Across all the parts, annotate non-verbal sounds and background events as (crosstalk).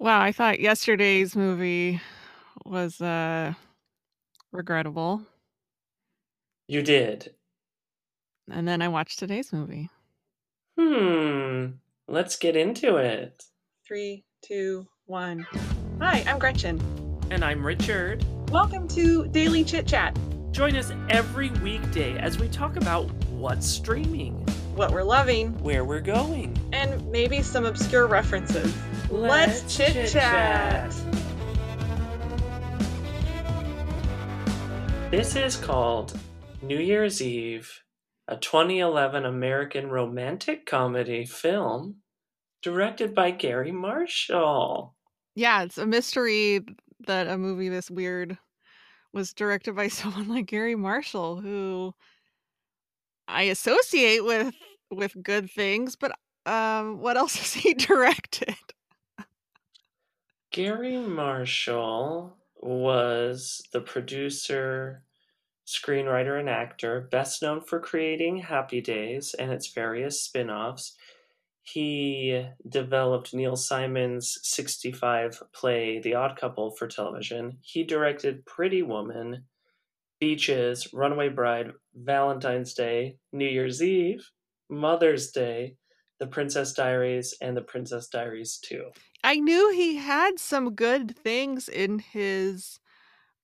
Wow, I thought yesterday's movie was uh regrettable. You did. And then I watched today's movie. Hmm. Let's get into it. Three, two, one. Hi, I'm Gretchen. And I'm Richard. Welcome to Daily Chit Chat. Join us every weekday as we talk about what's streaming, What we're loving, where we're going. and maybe some obscure references. Let's chit chat. This is called New Year's Eve, a 2011 American romantic comedy film directed by Garry Marshall. Yeah, it's a mystery that a movie this weird was directed by (laughs) someone like Garry Marshall, who I associate with with good things, but um what else (laughs) has he directed? Garry Marshall was the producer, screenwriter, and actor, best known for creating Happy Days and its various spin offs. He developed Neil Simon's 65 play The Odd Couple for television. He directed Pretty Woman, Beaches, Runaway Bride, Valentine's Day, New Year's Eve, Mother's Day, The Princess Diaries, and The Princess Diaries 2. I knew he had some good things in his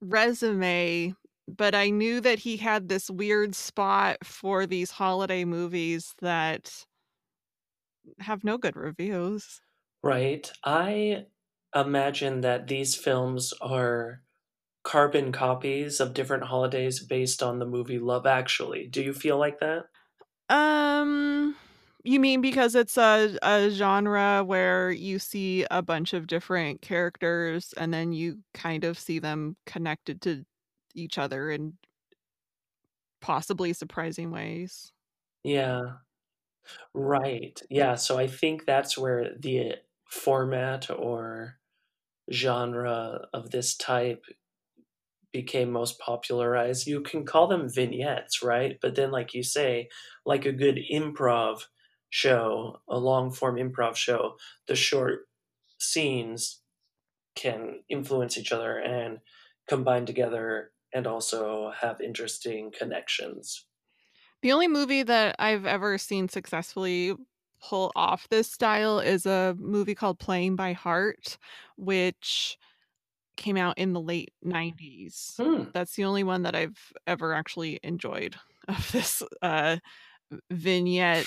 resume, but I knew that he had this weird spot for these holiday movies that have no good reviews. Right. I imagine that these films are carbon copies of different holidays based on the movie Love Actually. Do you feel like that? Um, you mean because it's a, a genre where you see a bunch of different characters and then you kind of see them connected to each other in possibly surprising ways? Yeah. Right. Yeah. So I think that's where the format or genre of this type became most popularized. You can call them vignettes, right? But then, like you say, like a good improv show, a long form improv show, the short scenes can influence each other and combine together and also have interesting connections. The only movie that I've ever seen successfully pull off this style is a movie called Playing by Heart, which came out in the late 90s. Hmm. That's the only one that I've ever actually enjoyed of this uh, vignette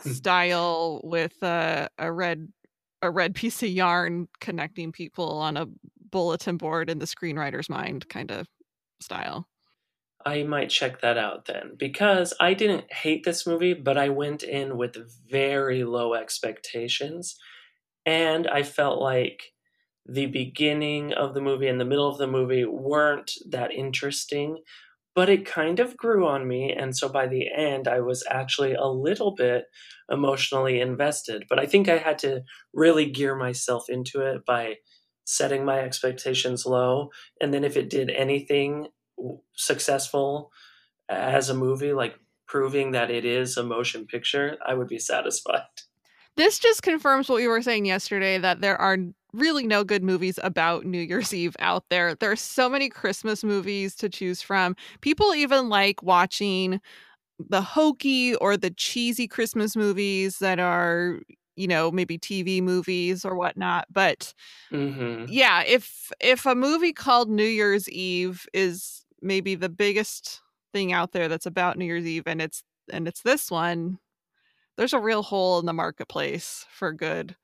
style with uh, a red a red piece of yarn connecting people on a bulletin board in the screenwriter's mind kind of style. I might check that out then because I didn't hate this movie, but I went in with very low expectations. And I felt like the beginning of the movie and the middle of the movie weren't that interesting, but it kind of grew on me. And so by the end, I was actually a little bit emotionally invested. But I think I had to really gear myself into it by setting my expectations low. And then if it did anything successful as a movie, like proving that it is a motion picture, I would be satisfied. This just confirms what we were saying yesterday that there are really no good movies about New Year's (laughs) Eve out there. There are so many Christmas movies to choose from. People even like watching the hokey or the cheesy Christmas movies that are, you know, maybe TV movies or whatnot. But hmm yeah, if if a movie called New Year's Eve is maybe the biggest thing out there that's about New Year's Eve and it's and it's this one, there's a real hole in the marketplace for good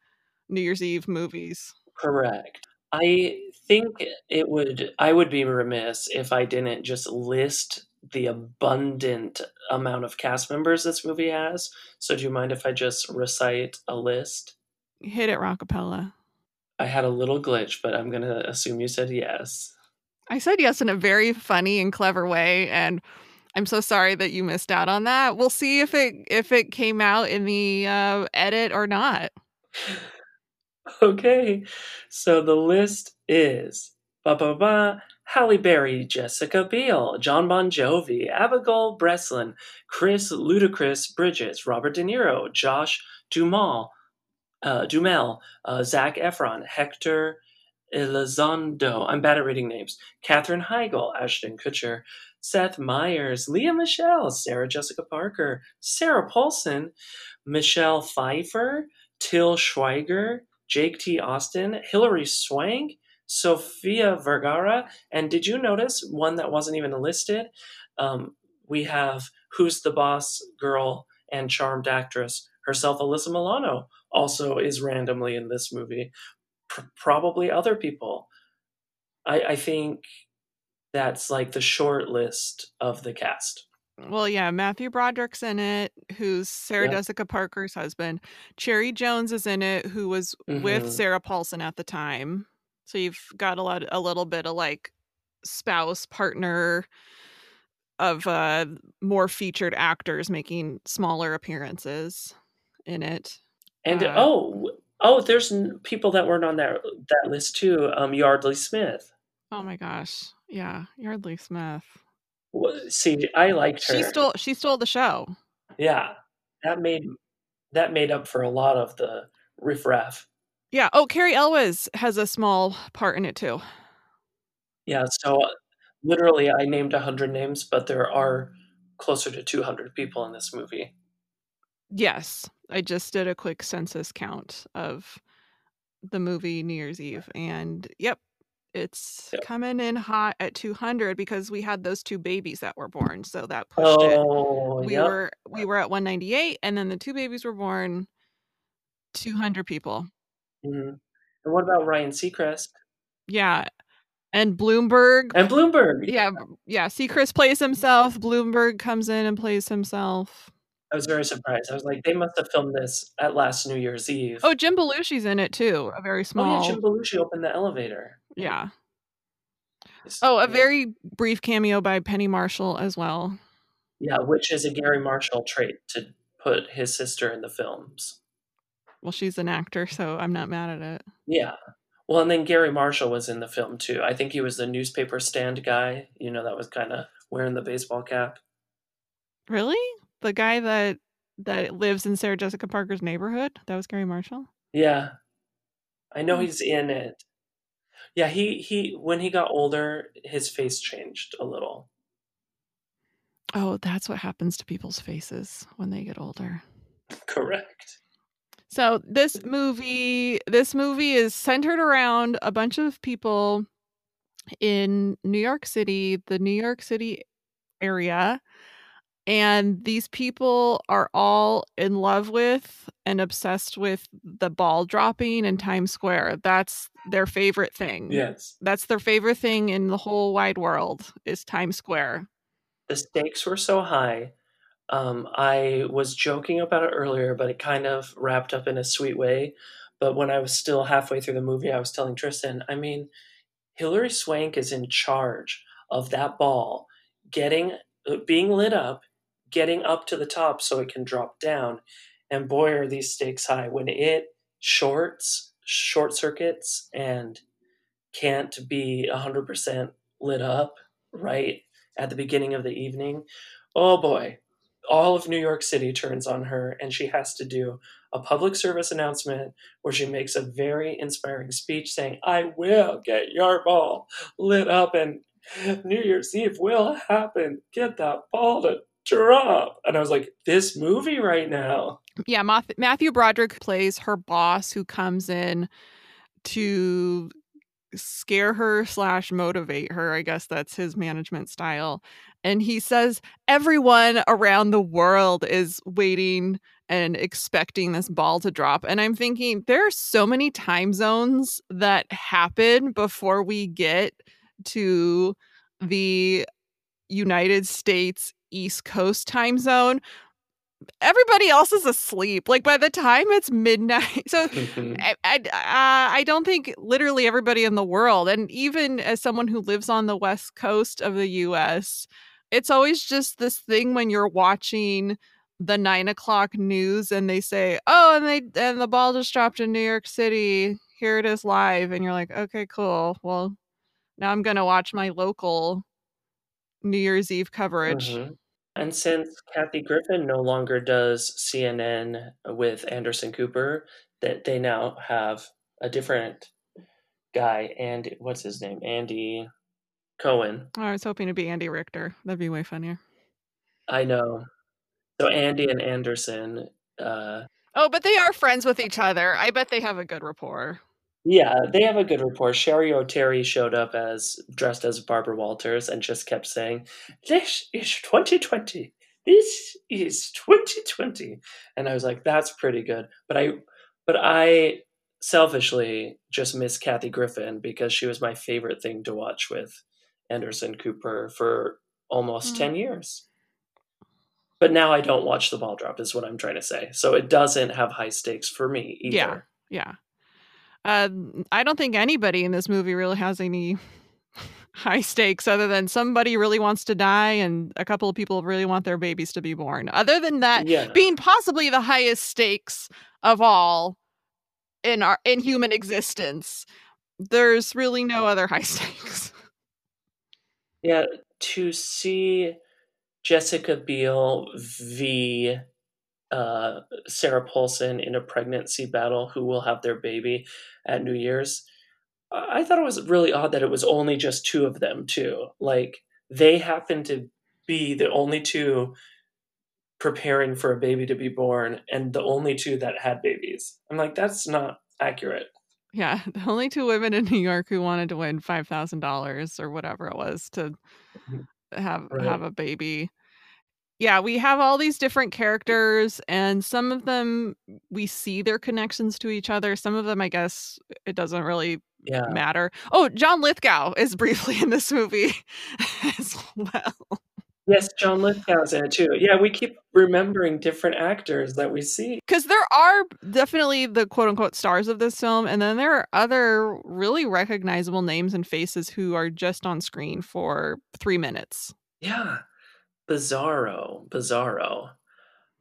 New Year's Eve movies. Correct. I think it would, I would be remiss if I didn't just list the abundant amount of cast members this movie has. So, do you mind if I just recite a list? Hit it, Rockapella. I had a little glitch, but I'm going to assume you said yes. I said yes in a very funny and clever way, and I'm so sorry that you missed out on that. We'll see if it if it came out in the uh, edit or not. (laughs) (laughs) Okay, so the list is ba ba ba Halle Berry, Jessica Biel, Jon Bon Jovi, Abigail Breslin, Chris Ludacris Bridges, Robert De Niro, Josh Dumal, uh, Duhamel, uh, Zac Efron, Hector Elizondo. I'm bad at reading names. Katherine Heigl, Ashton Kutcher, Seth Meyers, Lea Michele, Sarah Jessica Parker, Sarah Paulson, Michelle Pfeiffer, Til Schweiger, Jake T. Austin, Hilary Swank, Sofia Vergara, and did you notice one that wasn't even listed? Um, we have Who's the Boss Girl and Charmed Actress herself, Alyssa Milano, also is randomly in this movie. P- probably other people. I, I think that's like the short list of the cast. Well, yeah, Matthew Broderick's in it, who's Sarah Yeah. Jessica Parker's husband. Cherry Jones is in it, who was with Mhm. Sarah Paulson at the time. So you've got a lot, a little bit of like spouse partner of uh more featured actors making smaller appearances in it. And Uh, oh, oh, there's n- people that weren't on that that list too. Um, Yeardley Smith. Oh my gosh, yeah, Yeardley Smith. See, I liked her. She stole, she stole the show. yeah, that made that made up for a lot of the riffraff. Yeah. Oh, Cary Elwes has a small part in it too. Yeah, so uh, literally, I named a hundred names, but there are closer to two hundred people in this movie. Yes, I just did a quick census count of the movie New Year's Eve, and yep, it's Yep. coming in hot at 200 because we had those two babies that were born, so that pushed it. Oh, We yep. were we were at 198, and then the two babies were born. 200 people. Mhm. And what about Ryan Seacrest Yeah, and Bloomberg. and Bloomberg? Yeah, yeah. Seacrest plays himself. Bloomberg comes in and plays himself. I was very surprised. I was like, they must have filmed this at last New Year's Eve. Oh, Jim Belushi's in it too. A very small. Oh, yeah, Jim Belushi opened the elevator. Yeah. Oh, a very brief cameo by Penny Marshall as well. Yeah, which is a Garry Marshall trait to put his sister in the films. Well, she's an actor, so I'm not mad at it. Yeah. Well, and then Garry Marshall was in the film too. I think he was the newspaper stand guy, you know, that was kind of wearing the baseball cap. Really? The guy that that lives in Sarah Jessica Parker's neighborhood? That was Garry Marshall? Yeah. I know Hmm. he's in it. Yeah, he he when he got older, his face changed a little. Oh, that's what happens to people's faces when they get older. (laughs) Correct. So this movie, this movie is centered around a bunch of people in New York City, the New York City area, and these people are all in love with and obsessed with the ball dropping in Times Square. That's their favorite thing. Yes. That's their favorite thing in the whole wide world is Times Square. The stakes were so high. Um, I was joking about it earlier, but it kind of wrapped up in a sweet way. But when I was still halfway through the movie, I was telling Tristan, I mean, Hilary Swank is in charge of that ball getting uh, being lit up, getting up to the top so it can drop down. And boy, are these stakes high when it shorts, short circuits, and can't be 100% lit up right at the beginning of the evening. Oh boy, all of New York City turns on her, and she has to do a public service announcement where she makes a very inspiring speech saying, I will get your ball lit up, and New Year's Eve will happen. Get that ball to drop. And I was like, this movie right now. Yeah, Matthew Broderick plays her boss who comes in to scare her slash motivate her. I guess that's his management style. And he says everyone around the world is waiting and expecting this ball to drop. And I'm thinking there are so many time zones that happen before we get to the United States East Coast time zone. Everybody else is asleep. Like by the time it's midnight, (laughs) so I, I, uh, I don't think literally everybody in the world, and even as someone who lives on the west coast of the U.S., it's always just this thing when you're watching the nine o'clock news and they say, "Oh, and they and the ball just dropped in New York City. Here it is live," and you're like, "Okay, cool. Well, now I'm gonna watch my local New Year's Eve coverage." Mhm. And since Kathy Griffin no longer does CNN with Anderson Cooper, that they now have a different guy, and what's his name? Andy Cohen. Oh, I was hoping to be Andy Richter. That'd be way funnier. I know. So Andy and Anderson. Uh, oh, but they are friends with each other. I bet they have a good rapport. Yeah, they have a good rapport. Cheri Oteri showed up as dressed as Barbara Walters and just kept saying, "This is 2020. This is 2020." And I was like, "That's pretty good." But I, but I selfishly just miss Kathy Griffin because she was my favorite thing to watch with Anderson Cooper for almost mm. 10 years. But now I don't watch the ball drop, is what I'm trying to say. So it doesn't have high stakes for me either. Yeah. Yeah. Uh, I don't think anybody in this movie really has any (laughs) high stakes other than somebody really wants to die and a couple of people really want their babies to be born. Other than that, yeah. being possibly the highest stakes of all in our in human existence, there's really no other high (laughs) stakes. Yeah, to see Jessica Biel v uh, Sarah Paulson in a pregnancy battle who will have their baby at New Year's. I thought it was really odd that it was only just two of them, too. Like, they happen to be the only two preparing for a baby to be born and the only two that had babies. I'm like, that's not accurate. Yeah, (laughs) the only two women in New York who wanted to win five thousand dollars or whatever it was to mm-hmm. have right. have a baby. Yeah, we have all these different characters, and some of them we see their connections to each other. Some of them, I guess, it doesn't really yeah. matter. Oh, John Lithgow is (laughs) briefly in this movie as well. Yes, John Lithgow's in it too. Yeah, we keep remembering different actors that we see. Because there are definitely the quote unquote stars of this film, and then there are other really recognizable names and faces who are just on screen for three minutes. Yeah. Bizarro. Bizarro.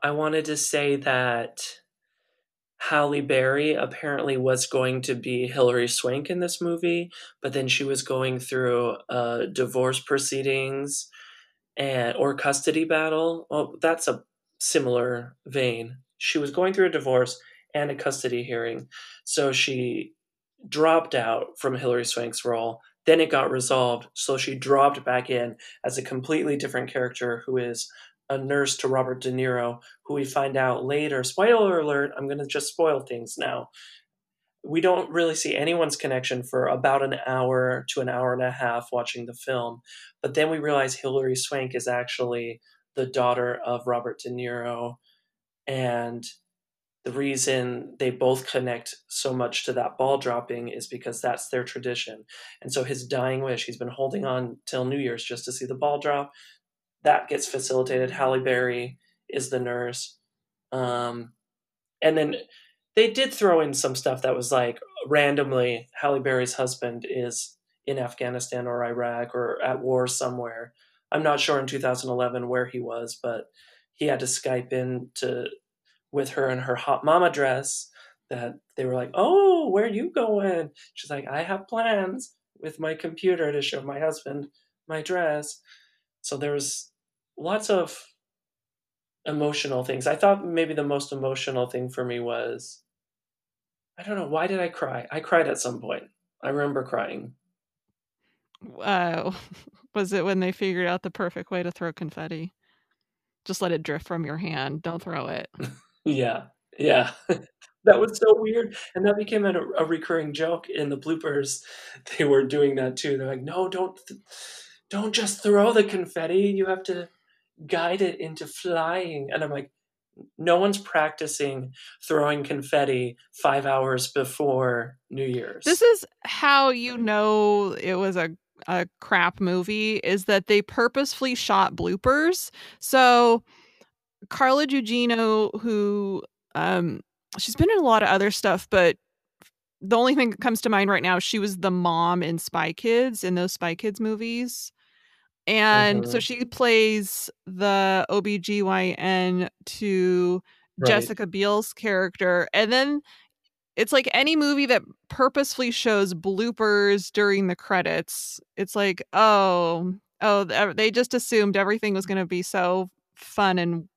I wanted to say that Halle Berry apparently was going to be Hilary Swank in this movie, but then she was going through uh, divorce proceedings and or custody battle. Well, that's a similar vein. She was going through a divorce and a custody hearing, so she dropped out from Hilary Swank's role. Then it got resolved, so she dropped back in as a completely different character who is a nurse to Robert De Niro, who we find out later. Spoiler alert, I'm going to just spoil things now we don't really see anyone's connection for about an hour to an hour and a half watching the film. But then we realize Hilary Swank is actually the daughter of Robert De Niro. And the reason they both connect so much to that ball dropping is because that's their tradition. And so his dying wish, he's been holding on till New Year's just to see the ball drop. That gets facilitated. Halle Berry is the nurse. Um, and then they did throw in some stuff that was like randomly Halle Berry's husband is in Afghanistan or Iraq or at war somewhere. I'm not sure in 2011 where he was, but he had to Skype in to with her in her hot mama dress. That they were like, "Oh, where are you going?" She's like, "I have plans with my computer to show my husband my dress." So there was lots of emotional things. I thought maybe the most emotional thing for me was I don't know why did I cry? I cried at some point. I remember crying. Uh, (laughs) was it when they figured out the perfect way to throw confetti? Just let it drift from your hand. Don't throw it. (laughs) yeah, yeah. (laughs) that was so weird, and that became a, a, recurring joke in the bloopers. (laughs) They were doing that too. They're like, "No, don't, th- don't just throw the confetti. You have to guide it into flying." And I'm like, no one's practicing throwing confetti five hours before New Year's. This is how you know it was a a crap movie is that they purposefully shot bloopers. So Carla Gugino, who um she's been in a lot of other stuff, but the only thing that comes to mind right now, she was the mom in Spy Kids in those Spy Kids movies. And so mm-hmm. she plays the OBGYN to right. Jessica Biel's character. And then it's like any movie that purposefully shows bloopers during the credits. It's like, oh, oh, they just assumed everything was going to be so fun and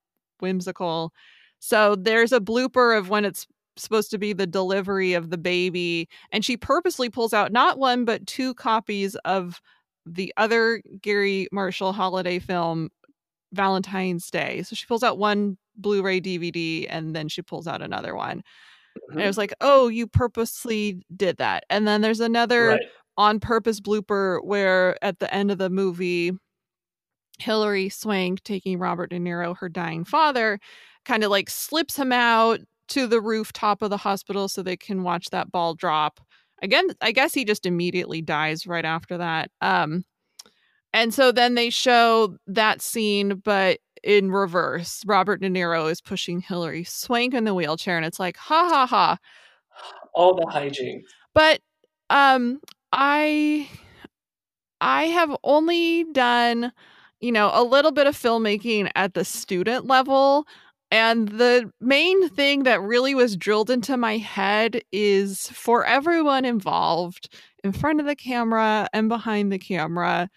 whimsical. So there's a blooper of when it's supposed to be the delivery of the baby and she purposely pulls out not one but two copies of the other Garry Marshall holiday film Valentine's Day. So she pulls out one Blu-ray DVD and then she pulls out another one. And I Mhm. was like, "Oh, you purposely did that." And then there's another Right. on purpose blooper where at the end of the movie Hilary Swank taking Robert De Niro, her dying father, kind of like slips him out to the rooftop of the hospital so they can watch that ball drop. Again, I guess he just immediately dies right after that. Um and so then they show that scene but in reverse. Robert De Niro is pushing Hilary Swank in the wheelchair and it's like ha ha ha. All the hijinks. But um I I have only done, you know, a little bit of filmmaking at the student level. And the main thing that really was drilled into my head is for everyone involved in front of the camera and behind the camera,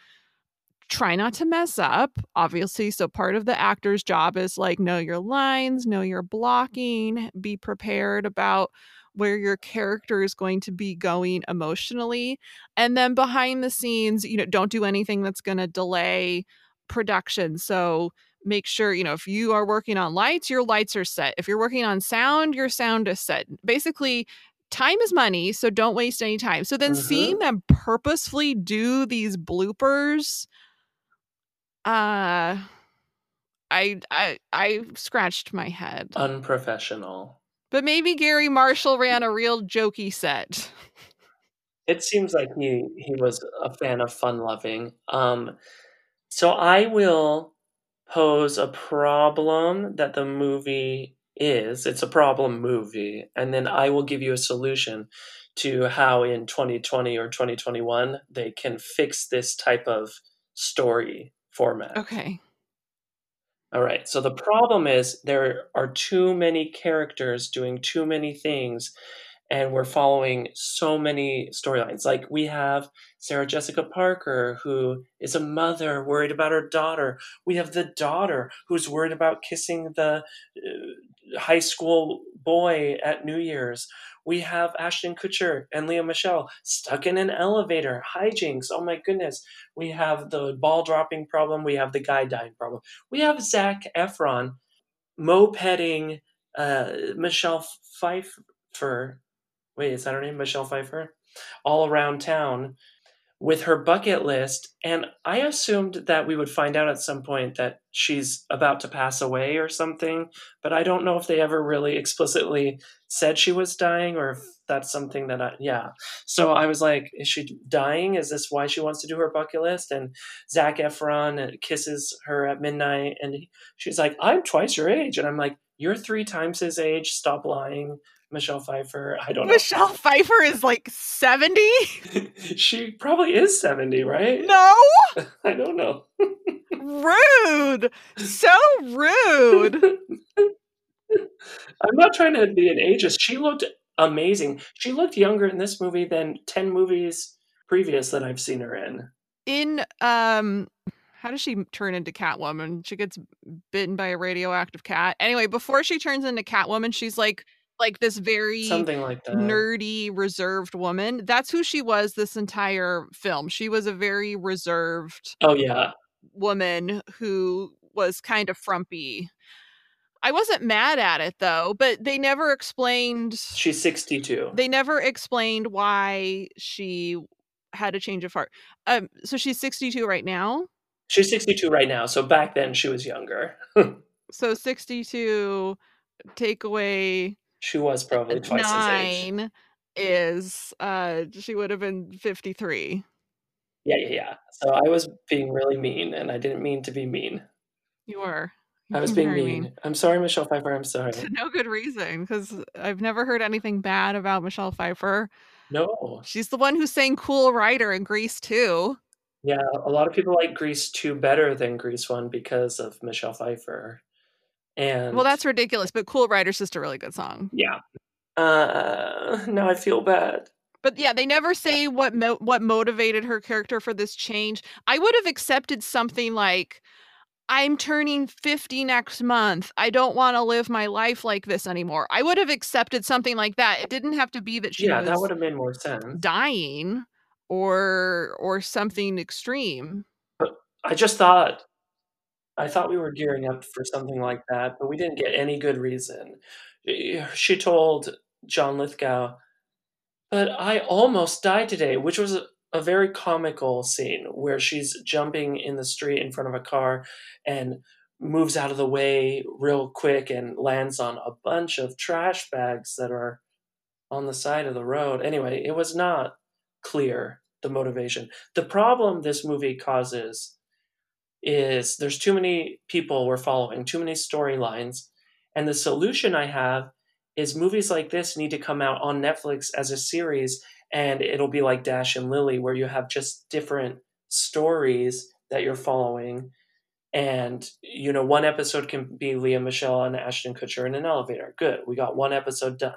try not to mess up, obviously. So, part of the actor's job is like know your lines, know your blocking, be prepared about where your character is going to be going emotionally. And then behind the scenes, you know, don't do anything that's going to delay production. So, make sure, you know, if you are working on lights, your lights are set. If you're working on sound, your sound is set. Basically, time is money, so don't waste any time. So then Mhm. seeing them purposefully do these bloopers uh I I I scratched my head. Unprofessional. But maybe Garry Marshall ran a real jokey set. (laughs) It seems like he he was a fan of fun loving. Um, so I will pose a problem that the movie is. It's a problem movie, and then I will give you a solution to how in 2020 or 2021 they can fix this type of story format. Okay. All right. So the problem is there are too many characters doing too many things, and we're following so many storylines. Like we have Sarah Jessica Parker, who is a mother worried about her daughter. We have the daughter who's worried about kissing the uh, high school boy at New Year's. We have Ashton Kutcher and Lea Michele stuck in an elevator, hijinks. Oh my goodness. We have the ball dropping problem. We have the guy dying problem. We have Zac Efron mopeding uh, Michelle Pfeiffer. Wait, is that her name? Michelle Pfeiffer? All around town with her bucket list. And I assumed that we would find out at some point that she's about to pass away or something. But I don't know if they ever really explicitly said she was dying or if that's something that I, yeah. So I was like, is she dying? Is this why she wants to do her bucket list? And Zac Efron uh, kisses her at midnight and she's like, I'm twice your age. And I'm like, you're three times his age. Stop lying. Michelle Pfeiffer. I don't know. Michelle Pfeiffer is like 70? (laughs) she probably is 70, right? No! (laughs) I don't know. Rude. So rude. (laughs) I'm not trying to be an ageist. She looked amazing. She looked younger in this movie than 10 movies previous that I've seen her in. In um how does she turn into Catwoman? She gets bitten by a radioactive cat. Anyway, before she turns into Catwoman, she's like like this very Something like that. nerdy, reserved woman. That's who she was this entire film. She was a very reserved Oh, yeah. woman who was kind of frumpy. I wasn't mad at it though, but they never explained She's 62. they never explained why she had a change of heart. Um so she's 62 right now. She's 62 right now. So back then she was younger. (laughs) So 62 take away she was probably twice his age. 9 is uh she would have been 53. Yeah, yeah, yeah. So I was being really mean and I didn't mean to be mean. You were. I was being very mean. I'm sorry, Michelle Pfeiffer. I'm (laughs) sorry. To no good reason because I've never heard anything bad about Michelle Pfeiffer. No. She's the one who sang Cool Rider in Grease too. Yeah, a lot of people like Grease 2 better than Grease 1 because of Michelle Pfeiffer. And Well, that's ridiculous, but Cool Rider's just a really good song. yeah. Uh, now I feel bad. But yeah, they never say what mo- what motivated her character for this change. I would have accepted something like I'm turning 50 next month. I don't want to live my life like this anymore. I would have accepted something like that. It didn't have to be that she yeah, was that would have made more sense. dying or or something extreme. But I just thought I thought we were gearing up for something like that, but we didn't get any good reason. She told John Lithgow, but I almost died today, which was a, very comical scene where she's jumping in the street in front of a car and moves out of the way real quick and lands on a bunch of trash bags that are on the side of the road. Anyway, it was not clear the motivation. The problem this movie causes is there's too many people we're following, too many storylines. And the solution I have is movies like this need to come out on Netflix as a series and it'll be like Dash and Lily where you have just different stories that you're following and you know one episode can be Lea Michele and Ashton Kutcher in an elevator. Good. We got one episode done.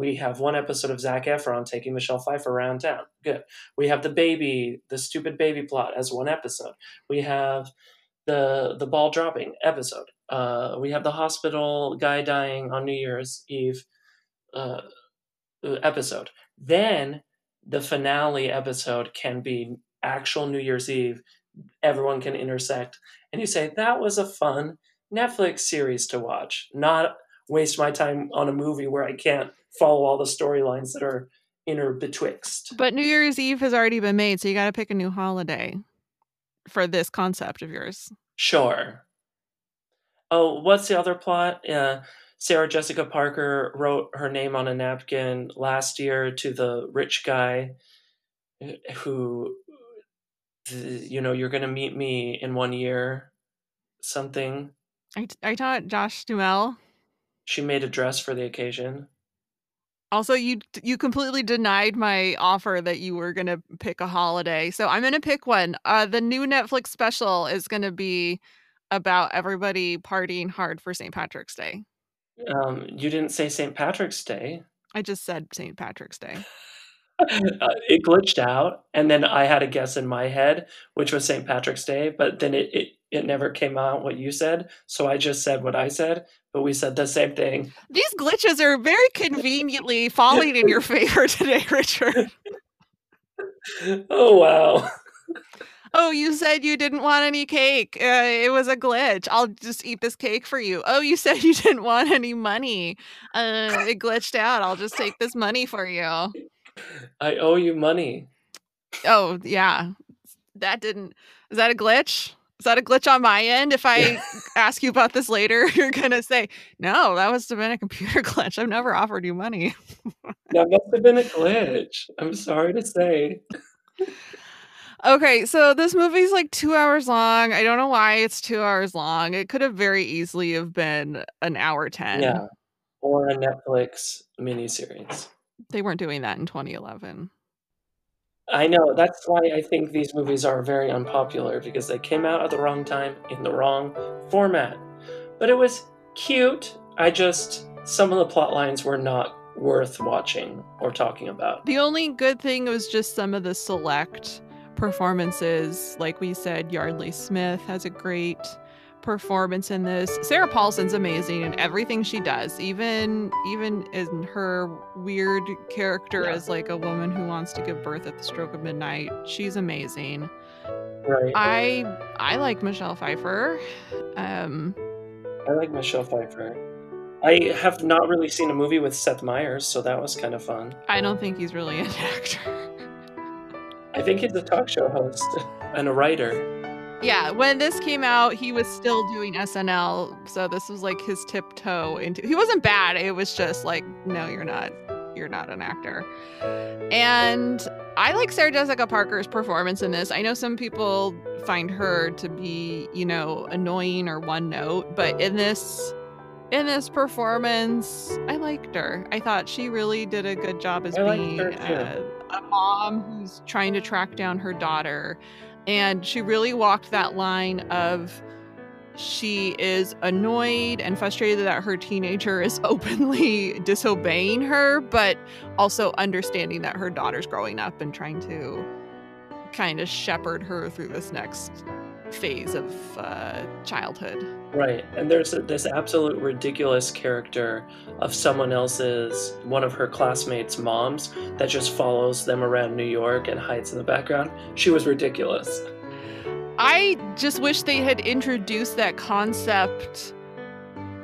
We have one episode of Zac Efron taking Michelle Pfeiffer around town. Good. We have the baby, the stupid baby plot as one episode. We have the the ball dropping episode. Uh, we have the hospital guy dying on New Year's Eve uh, episode. Then the finale episode can be actual New Year's Eve. Everyone can intersect, and you say that was a fun Netflix series to watch, not waste my time on a movie where I can't follow all the storylines that are inner betwixt. But New Year's Eve has already been made, so you got to pick a new holiday for this concept of yours. Sure. Oh, what's the other plot? Uh, Sarah Jessica Parker wrote her name on a napkin last year to the rich guy who, you know, you're going to meet me in one year, something. I, I taught Josh Duhamel. She made a dress for the occasion. Also, you you completely denied my offer that you were gonna pick a holiday, so I'm gonna pick one. Uh, the new Netflix special is gonna be about everybody partying hard for St. Patrick's Day. Um, you didn't say St. Patrick's Day. I just said St. Patrick's Day. (laughs) uh, it glitched out, and then I had a guess in my head, which was St. Patrick's Day, but then it, it it never came out what you said, so I just said what I said, but we said the same thing. These glitches are very conveniently falling in your (laughs) favor today, Richard. oh wow. Oh, you said you didn't want any cake. Uh, it was a glitch. I'll just eat this cake for you. Oh, you said you (laughs) didn't want any money. Uh, it glitched out. I'll just take this money for you. I owe you money. Oh, yeah. That didn't. Is that a glitch? Is that a glitch on my end? If I ask you about this later, (laughs) you're gonna say, "No, that must have been a computer (laughs) glitch. I've never offered you money." (laughs) that must have been a glitch. I'm sorry to say. Okay, so this movie's like two hours long. I don't know why it's two hours long. It could have very easily have been an hour ten. Yeah, or a Netflix miniseries. They weren't doing that in 2011. I know. That's why I think these movies are very unpopular because they came out at the wrong time in the wrong format. But it was cute. I just some of the plot lines were not worth watching or talking about. The only good thing was just some of the select performances. Like we said, Yeardley Smith has a great performance in this. Sarah Paulson's amazing in everything she does, even even in her weird character yeah. as like a woman who wants to give birth at the stroke of midnight. She's amazing. Right. I I like Michelle Pfeiffer. Um I like Michelle Pfeiffer. I have not really seen a movie with Seth Meyers, so that was kind of fun. I don't think he's really an (laughs) actor. I think he's a talk show host and a writer. Yeah, when this came out, he was still doing SNL, so this was like his tiptoe into. He wasn't bad. It was just like, no, you're not. You're not an actor. And I like Sarah Jessica Parker's performance in this. I know some people find her to be, you know, annoying or one note, but in this in this performance, I liked her. I thought she really did a good job as I being a, a mom who's trying to track down her daughter and she really walked that line of she is annoyed and frustrated that her teenager is (laughs) openly disobeying her, but also understanding that her daughter's growing up and trying to kind of shepherd her through this next phase of uh, childhood. Right. And there's a, this absolute ridiculous character of someone else's, one of her classmates' moms that just follows them around New York and hides in the background. She was ridiculous. I just wish they had introduced that concept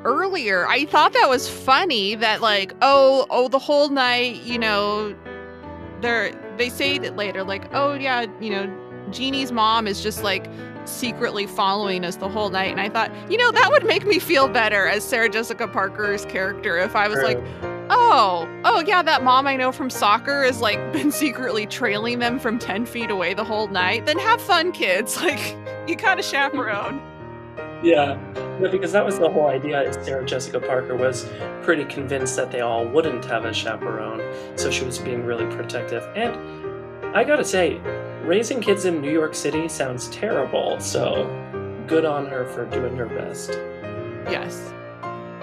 earlier. I thought that was funny that like, oh, oh, the whole night, you know, they're they say it later, like, oh yeah, you know, Jeannie's mom is just like secretly following us the whole night. And I thought, you know, that would make me feel better as Sarah Jessica Parker's character if I was True. like, oh, oh yeah, that mom I know from soccer has like (laughs) been secretly trailing them from 10 feet away the whole night. Then have fun, kids. (laughs) Like, you got a chaperone. (laughs) Yeah, no, because that was the whole idea. Sarah Jessica Parker was pretty convinced that they all wouldn't have a chaperone, so she was being really protective. And I gotta say, raising kids in New York City sounds terrible, so good on her for doing her best. Yes.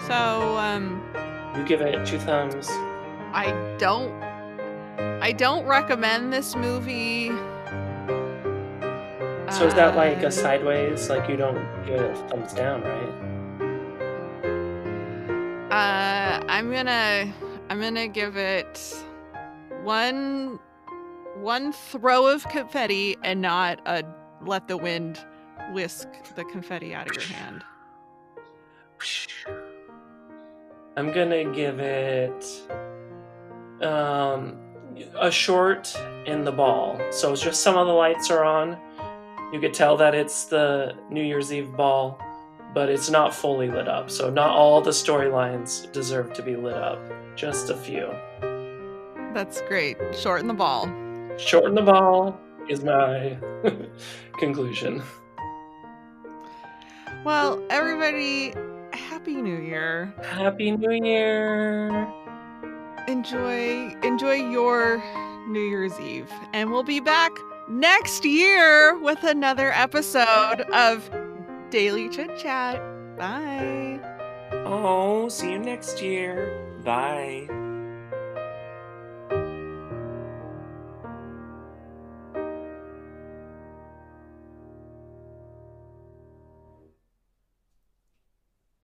So, um, You give it two thumbs. I don't I don't recommend this movie. So is that like a sideways? Like you don't give it a thumbs down, right? Uh, I'm gonna I'm gonna give it one one throw of confetti and not a let the wind whisk the confetti out of your hand. I'm gonna give it um, a short in the ball. So it's just some of the lights are on. You could tell that it's the New Year's Eve ball, but it's not fully lit up. So not all the storylines deserve to be lit up. Just a few. That's great. Shorten the ball. Shorten the ball is my (laughs) conclusion. Well, everybody, happy New Year. Happy New Year! Enjoy enjoy your New Year's Eve. And we'll be back next year with another episode of Daily Chit Chat. Bye. Oh, see you next year. Bye.